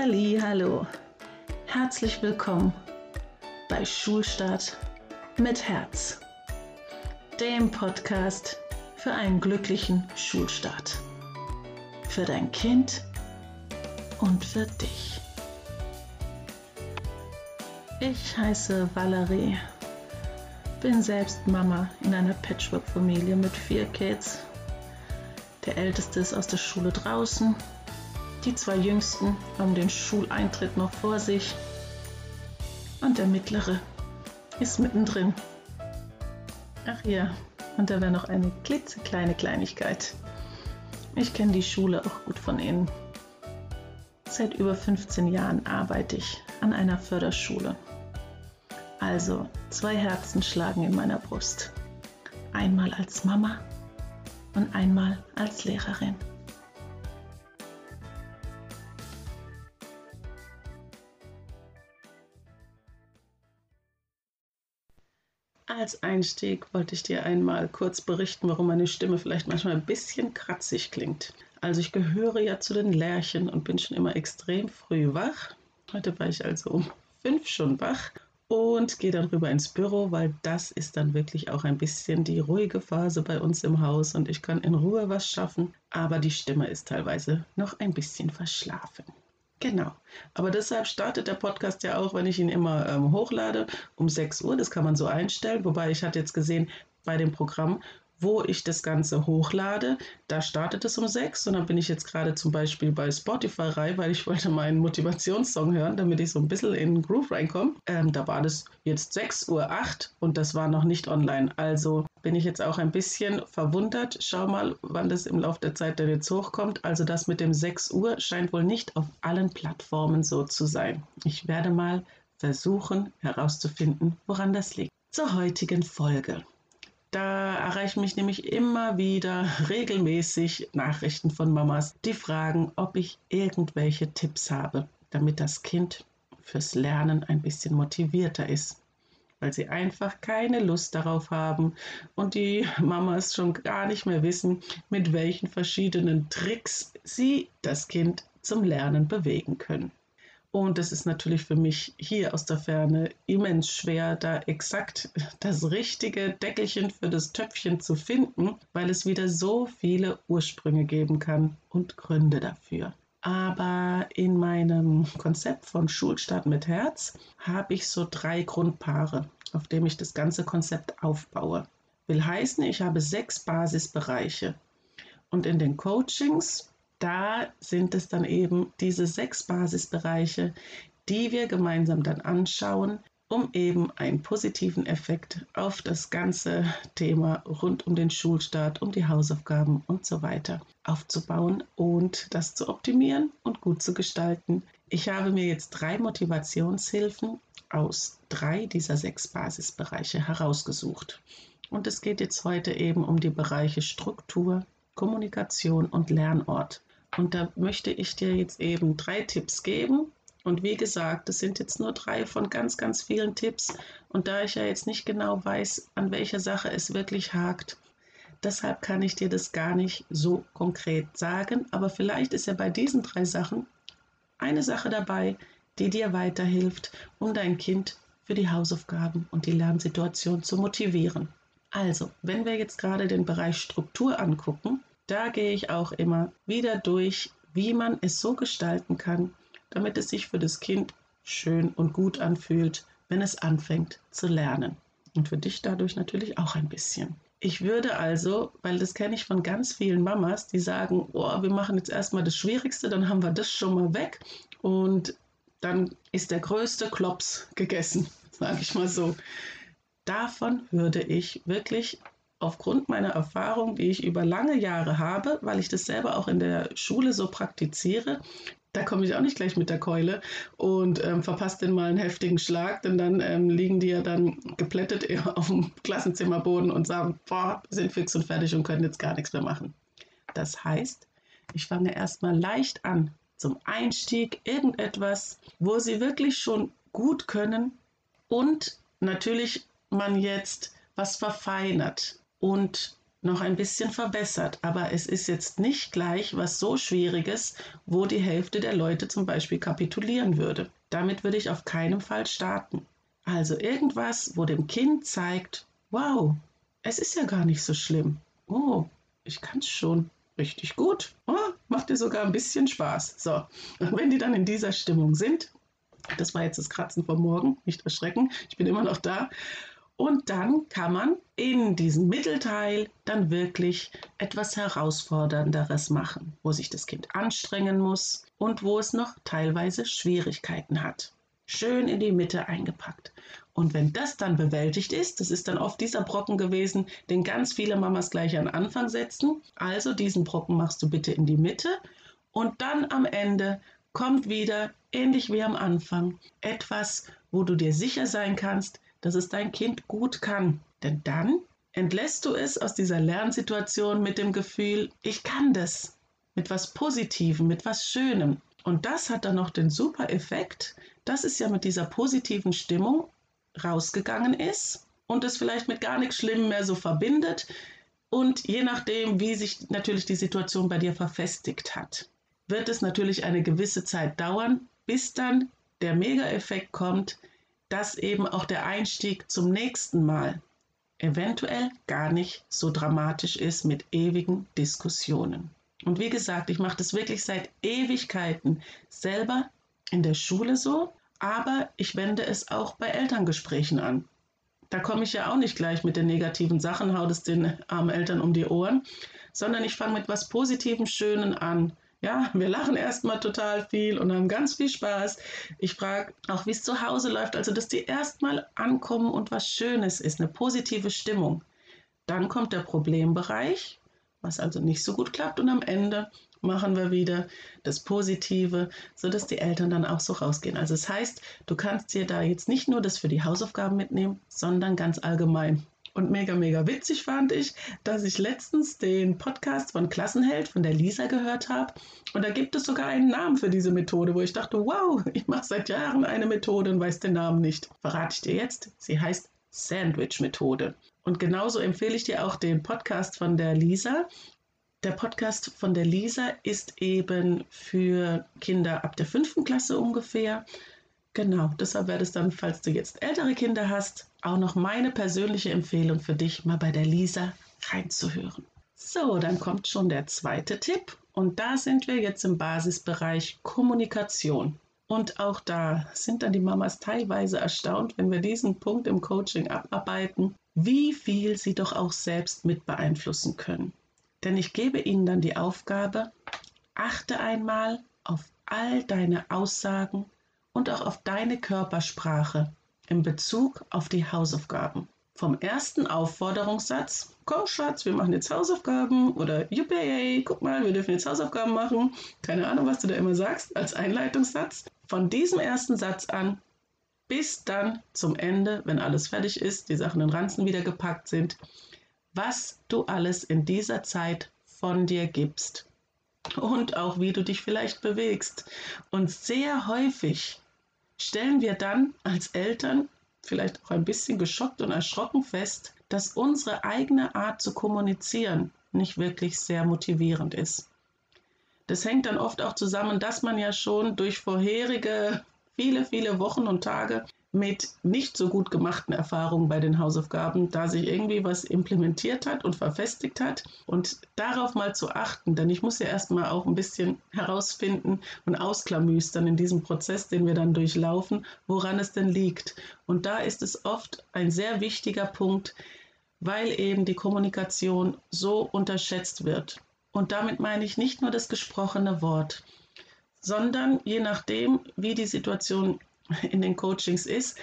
Halli, hallo. Herzlich willkommen bei Schulstart mit Herz, dem Podcast für einen glücklichen Schulstart. Für dein Kind und für dich. Ich heiße Valerie, bin selbst Mama in einer Patchwork-Familie mit vier Kids. Der älteste ist aus der Schule draußen die zwei Jüngsten haben den Schuleintritt noch vor sich und der mittlere ist mittendrin. Ach ja, und da wäre noch eine klitzekleine Kleinigkeit. Ich kenne die Schule auch gut von innen. Seit über 15 Jahren arbeite ich an einer Förderschule. Also zwei Herzen schlagen in meiner Brust. Einmal als Mama und einmal als Lehrerin. Als Einstieg wollte ich dir einmal kurz berichten, warum meine Stimme vielleicht manchmal ein bisschen kratzig klingt. Also ich gehöre ja zu den Lärchen und bin schon immer extrem früh wach. Heute war ich also um fünf schon wach und gehe dann rüber ins Büro, weil das ist dann wirklich auch ein bisschen die ruhige Phase bei uns im Haus und ich kann in Ruhe was schaffen, aber die Stimme ist teilweise noch ein bisschen verschlafen. Genau. Aber deshalb startet der Podcast ja auch, wenn ich ihn immer ähm, hochlade, um 6 Uhr. Das kann man so einstellen. Wobei ich hatte jetzt gesehen, bei dem Programm wo ich das Ganze hochlade. Da startet es um sechs und dann bin ich jetzt gerade zum Beispiel bei Spotify rein, weil ich wollte meinen Motivationssong hören, damit ich so ein bisschen in den Groove reinkomme. Ähm, da war das jetzt 6.08 Uhr und das war noch nicht online. Also bin ich jetzt auch ein bisschen verwundert. Schau mal, wann das im Laufe der Zeit dann jetzt hochkommt. Also das mit dem 6 Uhr scheint wohl nicht auf allen Plattformen so zu sein. Ich werde mal versuchen herauszufinden, woran das liegt. Zur heutigen Folge. Da erreichen mich nämlich immer wieder regelmäßig Nachrichten von Mamas, die fragen, ob ich irgendwelche Tipps habe, damit das Kind fürs Lernen ein bisschen motivierter ist. Weil sie einfach keine Lust darauf haben und die Mamas schon gar nicht mehr wissen, mit welchen verschiedenen Tricks sie das Kind zum Lernen bewegen können. Und es ist natürlich für mich hier aus der Ferne immens schwer, da exakt das richtige Deckelchen für das Töpfchen zu finden, weil es wieder so viele Ursprünge geben kann und Gründe dafür. Aber in meinem Konzept von Schulstart mit Herz habe ich so drei Grundpaare, auf dem ich das ganze Konzept aufbaue. Will heißen, ich habe sechs Basisbereiche. Und in den Coachings da sind es dann eben diese sechs Basisbereiche, die wir gemeinsam dann anschauen, um eben einen positiven Effekt auf das ganze Thema rund um den Schulstart, um die Hausaufgaben und so weiter aufzubauen und das zu optimieren und gut zu gestalten. Ich habe mir jetzt drei Motivationshilfen aus drei dieser sechs Basisbereiche herausgesucht. Und es geht jetzt heute eben um die Bereiche Struktur, Kommunikation und Lernort. Und da möchte ich dir jetzt eben drei Tipps geben. Und wie gesagt, das sind jetzt nur drei von ganz, ganz vielen Tipps. Und da ich ja jetzt nicht genau weiß, an welcher Sache es wirklich hakt, deshalb kann ich dir das gar nicht so konkret sagen. Aber vielleicht ist ja bei diesen drei Sachen eine Sache dabei, die dir weiterhilft, um dein Kind für die Hausaufgaben und die Lernsituation zu motivieren. Also, wenn wir jetzt gerade den Bereich Struktur angucken, da gehe ich auch immer wieder durch, wie man es so gestalten kann, damit es sich für das Kind schön und gut anfühlt, wenn es anfängt zu lernen. Und für dich dadurch natürlich auch ein bisschen. Ich würde also, weil das kenne ich von ganz vielen Mamas, die sagen, oh, wir machen jetzt erstmal das Schwierigste, dann haben wir das schon mal weg und dann ist der größte Klops gegessen, sage ich mal so. Davon würde ich wirklich aufgrund meiner Erfahrung, die ich über lange Jahre habe, weil ich das selber auch in der Schule so praktiziere, da komme ich auch nicht gleich mit der Keule und ähm, verpasse den mal einen heftigen Schlag, denn dann ähm, liegen die ja dann geplättet auf dem Klassenzimmerboden und sagen, boah, sind fix und fertig und können jetzt gar nichts mehr machen. Das heißt, ich fange erstmal leicht an, zum Einstieg irgendetwas, wo sie wirklich schon gut können und natürlich man jetzt was verfeinert und noch ein bisschen verbessert, aber es ist jetzt nicht gleich was so Schwieriges, wo die Hälfte der Leute zum Beispiel kapitulieren würde. Damit würde ich auf keinen Fall starten. Also irgendwas, wo dem Kind zeigt, wow, es ist ja gar nicht so schlimm. Oh, ich kann es schon richtig gut. Oh, macht dir sogar ein bisschen Spaß. So, und wenn die dann in dieser Stimmung sind, das war jetzt das Kratzen vom Morgen, nicht erschrecken, ich bin immer noch da, und dann kann man in diesem Mittelteil dann wirklich etwas Herausfordernderes machen, wo sich das Kind anstrengen muss und wo es noch teilweise Schwierigkeiten hat. Schön in die Mitte eingepackt. Und wenn das dann bewältigt ist, das ist dann oft dieser Brocken gewesen, den ganz viele Mamas gleich an Anfang setzen. Also diesen Brocken machst du bitte in die Mitte und dann am Ende kommt wieder, ähnlich wie am Anfang, etwas, wo du dir sicher sein kannst, dass es dein Kind gut kann. Denn dann entlässt du es aus dieser Lernsituation mit dem Gefühl, ich kann das, mit was Positivem, mit was Schönem. Und das hat dann noch den super Effekt, dass es ja mit dieser positiven Stimmung rausgegangen ist und es vielleicht mit gar nichts Schlimmem mehr so verbindet. Und je nachdem, wie sich natürlich die Situation bei dir verfestigt hat, wird es natürlich eine gewisse Zeit dauern, bis dann der Mega-Effekt kommt, dass eben auch der Einstieg zum nächsten Mal eventuell gar nicht so dramatisch ist mit ewigen Diskussionen. Und wie gesagt, ich mache das wirklich seit Ewigkeiten selber in der Schule so, aber ich wende es auch bei Elterngesprächen an. Da komme ich ja auch nicht gleich mit den negativen Sachen, haut es den armen Eltern um die Ohren, sondern ich fange mit was Positivem, Schönen an. Ja, wir lachen erstmal total viel und haben ganz viel Spaß. Ich frage auch, wie es zu Hause läuft, also dass die erstmal ankommen und was Schönes ist, eine positive Stimmung. Dann kommt der Problembereich, was also nicht so gut klappt und am Ende machen wir wieder das Positive, sodass die Eltern dann auch so rausgehen. Also das heißt, du kannst dir da jetzt nicht nur das für die Hausaufgaben mitnehmen, sondern ganz allgemein. Und mega, mega witzig fand ich, dass ich letztens den Podcast von Klassenheld von der Lisa gehört habe. Und da gibt es sogar einen Namen für diese Methode, wo ich dachte, wow, ich mache seit Jahren eine Methode und weiß den Namen nicht. Verrate ich dir jetzt. Sie heißt Sandwich-Methode. Und genauso empfehle ich dir auch den Podcast von der Lisa. Der Podcast von der Lisa ist eben für Kinder ab der fünften Klasse ungefähr. Genau, deshalb wäre es dann, falls du jetzt ältere Kinder hast, auch noch meine persönliche Empfehlung für dich, mal bei der Lisa reinzuhören. So, dann kommt schon der zweite Tipp und da sind wir jetzt im Basisbereich Kommunikation. Und auch da sind dann die Mamas teilweise erstaunt, wenn wir diesen Punkt im Coaching abarbeiten, wie viel sie doch auch selbst mit beeinflussen können. Denn ich gebe ihnen dann die Aufgabe, achte einmal auf all deine Aussagen, und auch auf deine Körpersprache in Bezug auf die Hausaufgaben. Vom ersten Aufforderungssatz, komm Schatz, wir machen jetzt Hausaufgaben oder Juppie, guck mal, wir dürfen jetzt Hausaufgaben machen. Keine Ahnung, was du da immer sagst als Einleitungssatz. Von diesem ersten Satz an bis dann zum Ende, wenn alles fertig ist, die Sachen in Ranzen wieder gepackt sind, was du alles in dieser Zeit von dir gibst und auch wie du dich vielleicht bewegst. Und sehr häufig stellen wir dann als Eltern vielleicht auch ein bisschen geschockt und erschrocken fest, dass unsere eigene Art zu kommunizieren nicht wirklich sehr motivierend ist. Das hängt dann oft auch zusammen, dass man ja schon durch vorherige viele, viele Wochen und Tage mit nicht so gut gemachten Erfahrungen bei den Hausaufgaben, da sich irgendwie was implementiert hat und verfestigt hat und darauf mal zu achten, denn ich muss ja erstmal auch ein bisschen herausfinden und ausklamüstern in diesem Prozess, den wir dann durchlaufen, woran es denn liegt. Und da ist es oft ein sehr wichtiger Punkt, weil eben die Kommunikation so unterschätzt wird. Und damit meine ich nicht nur das gesprochene Wort, sondern je nachdem, wie die Situation in den Coachings ist,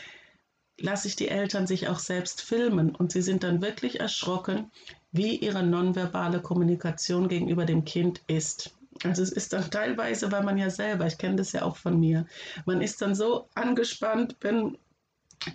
lasse ich die Eltern sich auch selbst filmen und sie sind dann wirklich erschrocken, wie ihre nonverbale Kommunikation gegenüber dem Kind ist. Also es ist dann teilweise, weil man ja selber, ich kenne das ja auch von mir, man ist dann so angespannt, wenn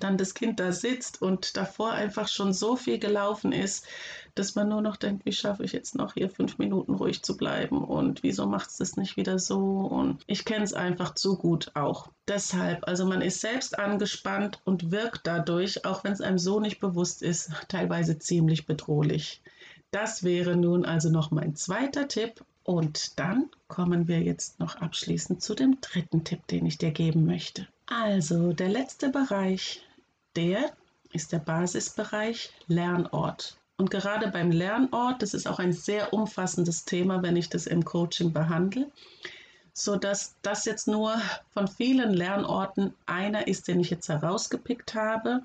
dann das Kind da sitzt und davor einfach schon so viel gelaufen ist, dass man nur noch denkt, wie schaffe ich jetzt noch hier fünf Minuten ruhig zu bleiben und wieso macht es das nicht wieder so und ich kenne es einfach zu gut auch. Deshalb, also man ist selbst angespannt und wirkt dadurch, auch wenn es einem so nicht bewusst ist, teilweise ziemlich bedrohlich. Das wäre nun also noch mein zweiter Tipp. Und dann kommen wir jetzt noch abschließend zu dem dritten Tipp, den ich dir geben möchte. Also der letzte Bereich, der ist der Basisbereich Lernort. Und gerade beim Lernort, das ist auch ein sehr umfassendes Thema, wenn ich das im Coaching behandle, so dass das jetzt nur von vielen Lernorten einer ist, den ich jetzt herausgepickt habe.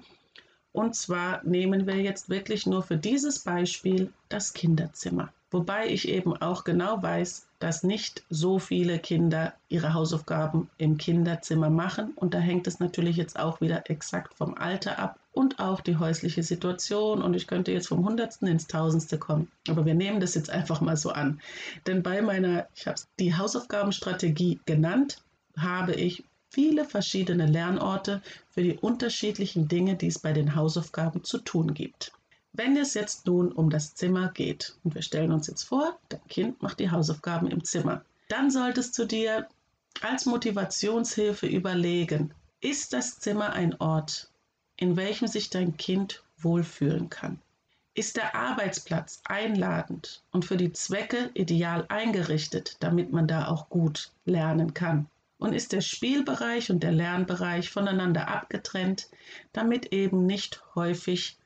Und zwar nehmen wir jetzt wirklich nur für dieses Beispiel das Kinderzimmer. Wobei ich eben auch genau weiß, dass nicht so viele Kinder ihre Hausaufgaben im Kinderzimmer machen. Und da hängt es natürlich jetzt auch wieder exakt vom Alter ab und auch die häusliche Situation. Und ich könnte jetzt vom Hundertsten ins Tausendste kommen. Aber wir nehmen das jetzt einfach mal so an. Denn bei meiner, ich habe die Hausaufgabenstrategie genannt, habe ich viele verschiedene Lernorte für die unterschiedlichen Dinge, die es bei den Hausaufgaben zu tun gibt. Wenn es jetzt nun um das Zimmer geht und wir stellen uns jetzt vor, dein Kind macht die Hausaufgaben im Zimmer, dann solltest du dir als Motivationshilfe überlegen, ist das Zimmer ein Ort, in welchem sich dein Kind wohlfühlen kann? Ist der Arbeitsplatz einladend und für die Zwecke ideal eingerichtet, damit man da auch gut lernen kann? Und ist der Spielbereich und der Lernbereich voneinander abgetrennt, damit eben nicht häufig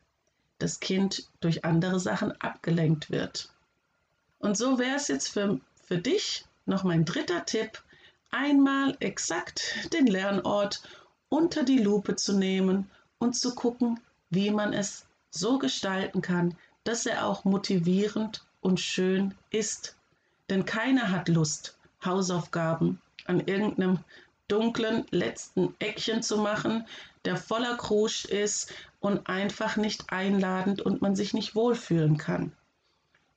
das Kind durch andere Sachen abgelenkt wird. Und so wäre es jetzt für, für dich noch mein dritter Tipp, einmal exakt den Lernort unter die Lupe zu nehmen und zu gucken, wie man es so gestalten kann, dass er auch motivierend und schön ist. Denn keiner hat Lust, Hausaufgaben an irgendeinem dunklen letzten Eckchen zu machen, der voller Krusch ist und einfach nicht einladend und man sich nicht wohlfühlen kann.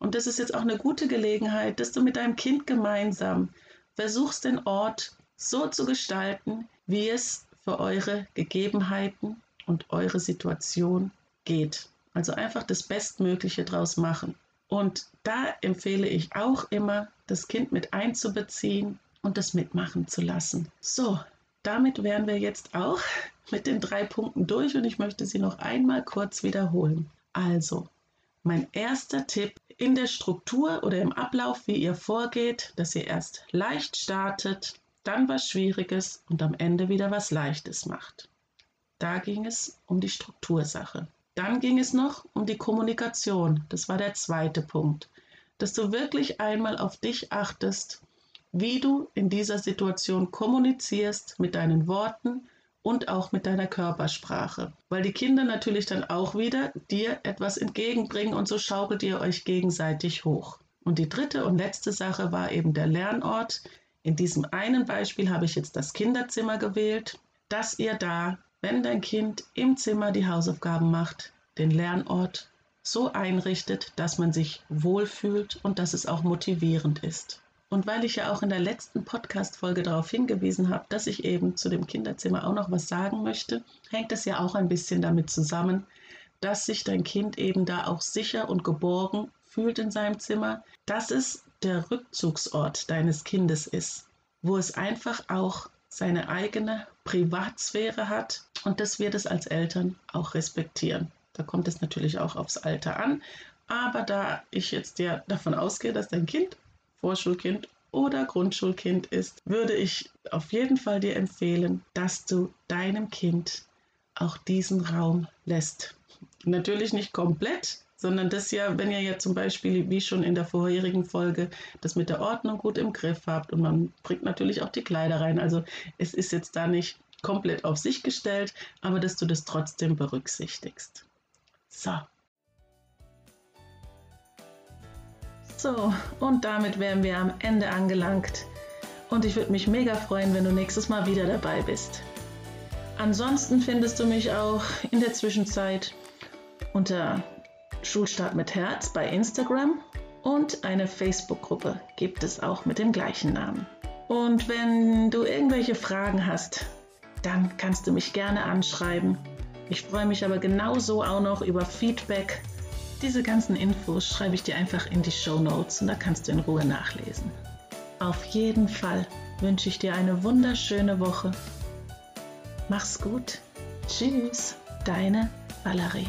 Und das ist jetzt auch eine gute Gelegenheit, dass du mit deinem Kind gemeinsam versuchst, den Ort so zu gestalten, wie es für eure Gegebenheiten und eure Situation geht. Also einfach das Bestmögliche draus machen. Und da empfehle ich auch immer, das Kind mit einzubeziehen und das mitmachen zu lassen. So, damit wären wir jetzt auch mit den drei Punkten durch und ich möchte sie noch einmal kurz wiederholen. Also, mein erster Tipp in der Struktur oder im Ablauf, wie ihr vorgeht, dass ihr erst leicht startet, dann was Schwieriges und am Ende wieder was Leichtes macht. Da ging es um die Struktursache. Dann ging es noch um die Kommunikation. Das war der zweite Punkt. Dass du wirklich einmal auf dich achtest wie du in dieser Situation kommunizierst mit deinen Worten und auch mit deiner Körpersprache. Weil die Kinder natürlich dann auch wieder dir etwas entgegenbringen und so schaukelt ihr euch gegenseitig hoch. Und die dritte und letzte Sache war eben der Lernort. In diesem einen Beispiel habe ich jetzt das Kinderzimmer gewählt, dass ihr da, wenn dein Kind im Zimmer die Hausaufgaben macht, den Lernort so einrichtet, dass man sich wohlfühlt und dass es auch motivierend ist. Und weil ich ja auch in der letzten Podcast-Folge darauf hingewiesen habe, dass ich eben zu dem Kinderzimmer auch noch was sagen möchte, hängt es ja auch ein bisschen damit zusammen, dass sich dein Kind eben da auch sicher und geborgen fühlt in seinem Zimmer, dass es der Rückzugsort deines Kindes ist, wo es einfach auch seine eigene Privatsphäre hat und dass wir das als Eltern auch respektieren. Da kommt es natürlich auch aufs Alter an. Aber da ich jetzt ja davon ausgehe, dass dein Kind Vorschulkind oder Grundschulkind ist, würde ich auf jeden Fall dir empfehlen, dass du deinem Kind auch diesen Raum lässt. Natürlich nicht komplett, sondern das ja, wenn ihr ja zum Beispiel, wie schon in der vorherigen Folge, das mit der Ordnung gut im Griff habt und man bringt natürlich auch die Kleider rein. Also es ist jetzt da nicht komplett auf sich gestellt, aber dass du das trotzdem berücksichtigst. So, So, und damit wären wir am Ende angelangt. Und ich würde mich mega freuen, wenn du nächstes Mal wieder dabei bist. Ansonsten findest du mich auch in der Zwischenzeit unter Schulstart mit Herz bei Instagram und eine Facebook-Gruppe gibt es auch mit dem gleichen Namen. Und wenn du irgendwelche Fragen hast, dann kannst du mich gerne anschreiben. Ich freue mich aber genauso auch noch über Feedback diese ganzen Infos schreibe ich dir einfach in die Show Notes und da kannst du in Ruhe nachlesen. Auf jeden Fall wünsche ich dir eine wunderschöne Woche. Mach's gut. Tschüss, deine Valerie.